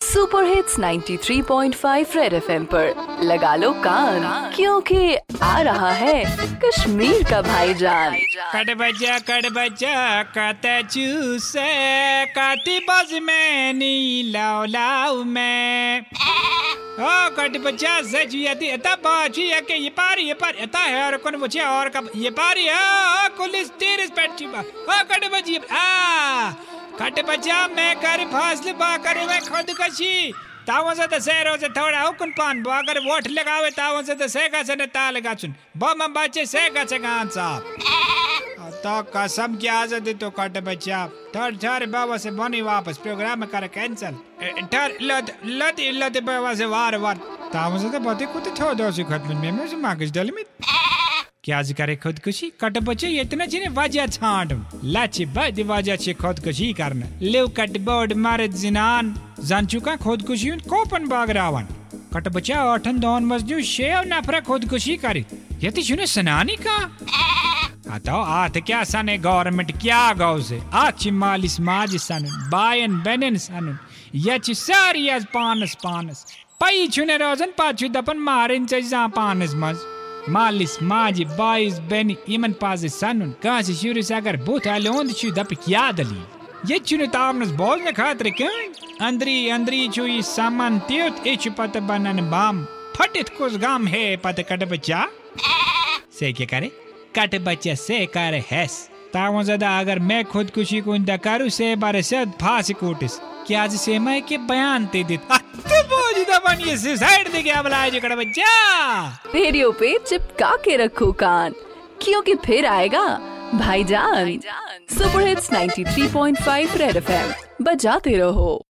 Super hits 93.5 red FM पर। लगा लो कान, क्योंकि आ रहा है कश्मीर का भाईजान। कट बजा बजा, कत चूसे बज में नी लाओ लाओ में। ओ, कट बजा सच ये ती एता बाची है के ये पारी ये पारी, एता है, और कौन बचे और कब, ये पारी है कुलिस तीर पेट ओ, कट बजी, आ। कट बजा, मैं कर फासले बा कर, मैं खुद कशी। तावों से तो शहरों से थोड़ा हुकुन पान बो, अगर वोट लगावे तावों से तो सेगा से ने ताल गाचुन। बम बच्चे सेगा से गान साहब। तो कसम की आज़ादी तो कट बच्चा ठर ठर बाबा से बनी वापस, प्रोग्राम कर कैंसिल। ठर लद लद लद बाबा से वार वार। तावों से तो बातें कुछ ठो दो से खत्म में मैं से मांगस डल में क्या आज करे खुदकुशी? कट बचे इतना जिने वजह छांट। लाचे बद वजह छे खुदकुशी करना। लेव कट बोर्ड मारे जिनान। जान चुका खुदकुशी कोपन बाग रावण। कट बचा अठन दोन मजदू शेव नफरा खुदकुशी करी। यति सुने सनानी का? अतो आत क्या सने गवर्नमेंट क्या गौ से आची मालिस माज सन, बायन बेनन सन। यच सारी आज पानस पानस। पई छुने रोजन पाछु दपन मारिन जा पानस मज। मालिस माजी इमन पाजे सनुन कासी शुरू से अगर क्या दली ये चुने तामनस बोल ने खातिर क्यों अंदरी त्योत इच पत बनन बाम फटित कुछ गाम है कट बच्चा से कट बच्चा से जदा अगर मैं खुदकुशी को इंदा करू से बारे से फांसी कोटिस क्या से के बयान ते तो पानी साइड दे क्या बुलाए जो कड़ा बच्चा। रेडियो पे चिपका के रखो कान। क्योंकि फिर आएगा? भाईजान सुपर हिट्स 93.5 रेड एफएम बजाते रहो।